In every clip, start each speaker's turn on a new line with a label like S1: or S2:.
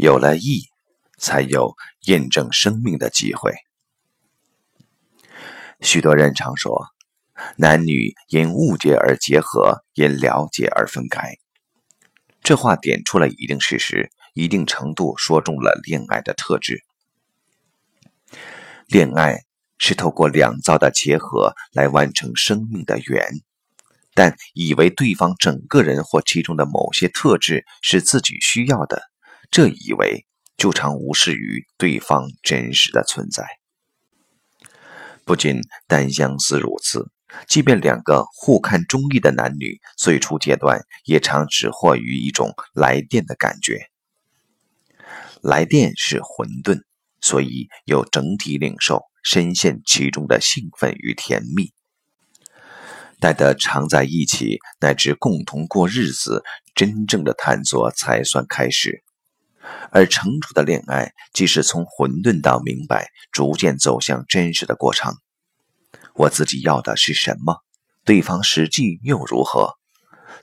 S1: 有了义，才有验证生命的机会。许多人常说，男女因误解而结合，因了解而分开。这话点出了一定事实，一定程度说中了恋爱的特质。恋爱是透过两造的结合来完成生命的缘，但以为对方整个人或其中的某些特质是自己需要的，这以为就常无视于对方真实的存在。不仅单相思如此。即便两个互看中意的男女，最初阶段也常只获于一种来电的感觉。来电是混沌，所以有整体领受，深陷其中的兴奋与甜蜜。待得常在一起，乃至共同过日子，真正的探索才算开始。而成熟的恋爱，即是从混沌到明白，逐渐走向真实的过程。我自己要的是什么？对方实际又如何？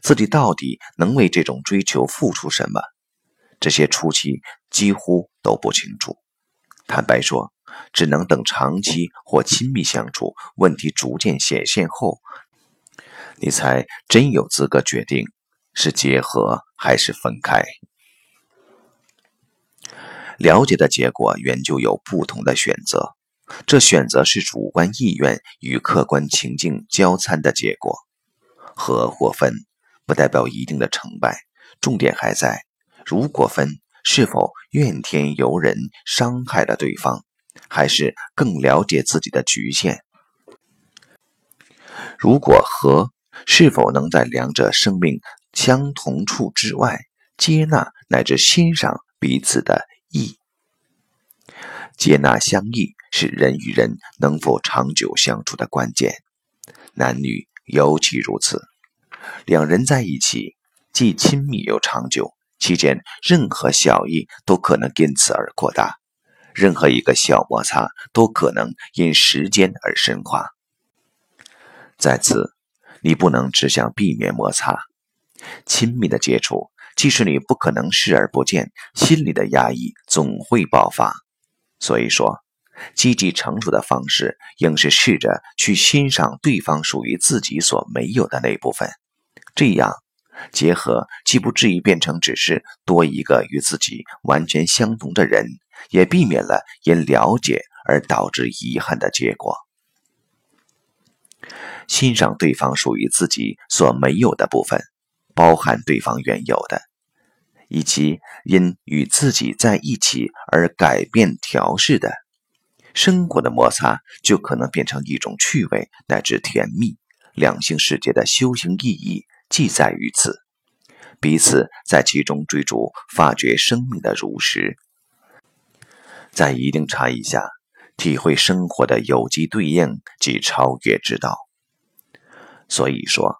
S1: 自己到底能为这种追求付出什么？这些初期几乎都不清楚。坦白说，只能等长期或亲密相处，问题逐渐显现后，你才真有资格决定是结合还是分开。了解的结果，原就有不同的选择。这选择是主观意愿与客观情境交参的结果，合或分不代表一定的成败，重点还在如果分是否怨天尤人，伤害了对方，还是更了解自己的局限；如果合是否能在两者生命相同处之外，接纳乃至欣赏彼此的异。接纳相异是人与人能否长久相处的关键，男女尤其如此。两人在一起，既亲密又长久，期间任何小异都可能因此而扩大，任何一个小摩擦都可能因时间而深化。在此，你不能只想避免摩擦，亲密的接触，即使你不可能视而不见，心里的压抑总会爆发。所以说，积极成熟的方式，应是试着去欣赏对方属于自己所没有的那部分。这样结合，既不至于变成只是多一个与自己完全相同的人，也避免了因了解而导致遗憾的结果。欣赏对方属于自己所没有的部分，包含对方原有的。以及因与自己在一起而改变调试的生活的摩擦，就可能变成一种趣味乃至甜蜜。两性世界的修行意义即在于此，彼此在其中追逐发掘生命的如实，在一定差异下体会生活的有机对应及超越之道。所以说，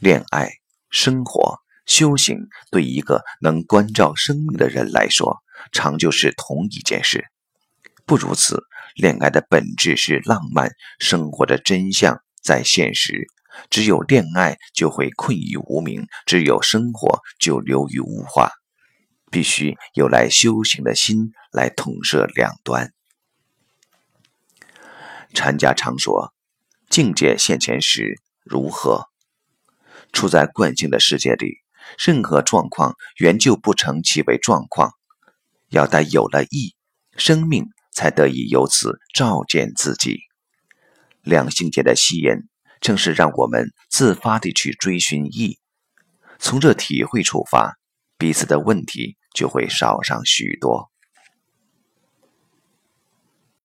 S1: 恋爱生活。修行对一个能关照生命的人来说，常就是同一件事。不如此，恋爱的本质是浪漫，生活的真相在现实。只有恋爱就会困于无名，只有生活就流于无化。必须有来修行的心来统摄两端。禅家常说：“境界现前时如何？”处在惯性的世界里。任何状况原就不成其为状况，要待有了意，生命才得以由此照见自己。两性间的吸引，正是让我们自发地去追寻意，从这体会出发，彼此的问题就会少上许多。